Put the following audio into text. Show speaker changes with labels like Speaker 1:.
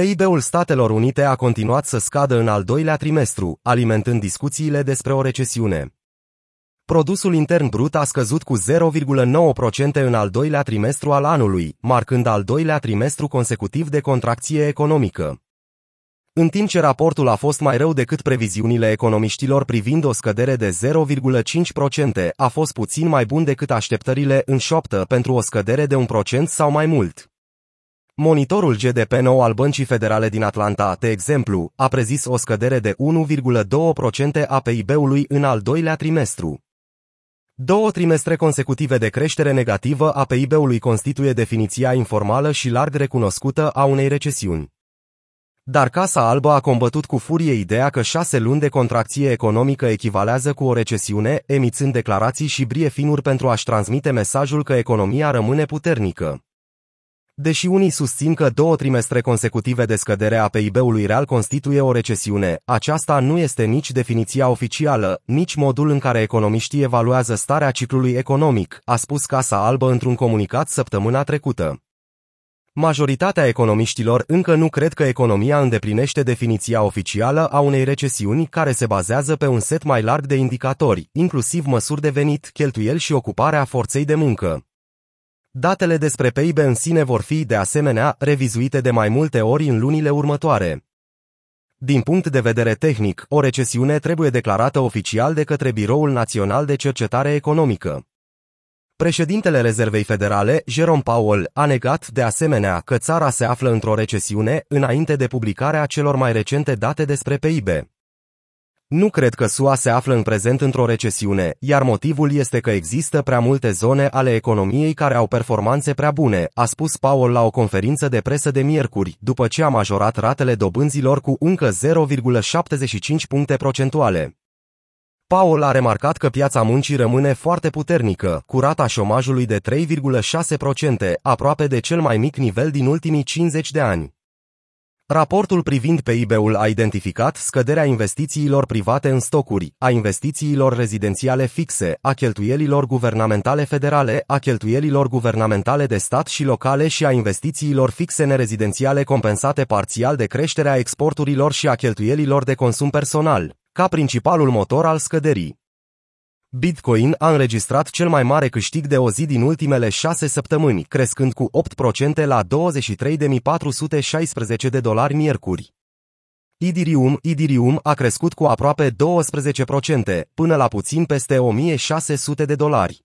Speaker 1: PIB-ul Statelor Unite a continuat să scadă în al doilea trimestru, alimentând discuțiile despre o recesiune. Produsul intern brut a scăzut cu 0,9% în al doilea trimestru al anului, marcând al doilea trimestru consecutiv de contracție economică. În timp ce raportul a fost mai rău decât previziunile economiștilor privind o scădere de 0,5%, a fost puțin mai bun decât așteptările în șoptă pentru o scădere de un procent sau mai mult. Monitorul GDP nou al Băncii Federale din Atlanta, de exemplu, a prezis o scădere de 1,2% a PIB-ului în al doilea trimestru. Două trimestre consecutive de creștere negativă a PIB-ului constituie definiția informală și larg recunoscută a unei recesiuni. Dar Casa Albă a combătut cu furie ideea că șase luni de contracție economică echivalează cu o recesiune, emițând declarații și briefinuri pentru a-și transmite mesajul că economia rămâne puternică. Deși unii susțin că două trimestre consecutive de scădere a PIB-ului real constituie o recesiune, aceasta nu este nici definiția oficială, nici modul în care economiștii evaluează starea ciclului economic, a spus Casa Albă într-un comunicat săptămâna trecută. Majoritatea economiștilor încă nu cred că economia îndeplinește definiția oficială a unei recesiuni care se bazează pe un set mai larg de indicatori, inclusiv măsuri de venit, cheltuieli și ocuparea forței de muncă. Datele despre PIB în sine vor fi, de asemenea, revizuite de mai multe ori în lunile următoare. Din punct de vedere tehnic, o recesiune trebuie declarată oficial de către Biroul Național de Cercetare Economică. Președintele Rezervei Federale, Jerome Powell, a negat de asemenea că țara se află într-o recesiune înainte de publicarea celor mai recente date despre PIB. Nu cred că SUA se află în prezent într-o recesiune, iar motivul este că există prea multe zone ale economiei care au performanțe prea bune, a spus Powell la o conferință de presă de miercuri, după ce a majorat ratele dobânzilor cu încă 0,75 puncte procentuale. Paul a remarcat că piața muncii rămâne foarte puternică, cu rata șomajului de 3,6%, aproape de cel mai mic nivel din ultimii 50 de ani. Raportul privind PIB-ul a identificat scăderea investițiilor private în stocuri, a investițiilor rezidențiale fixe, a cheltuielilor guvernamentale federale, a cheltuielilor guvernamentale de stat și locale și a investițiilor fixe nerezidențiale compensate parțial de creșterea exporturilor și a cheltuielilor de consum personal ca principalul motor al scăderii. Bitcoin a înregistrat cel mai mare câștig de o zi din ultimele șase săptămâni, crescând cu 8% la 23.416 de dolari miercuri. Idirium, Idirium a crescut cu aproape 12%, până la puțin peste 1600 de dolari.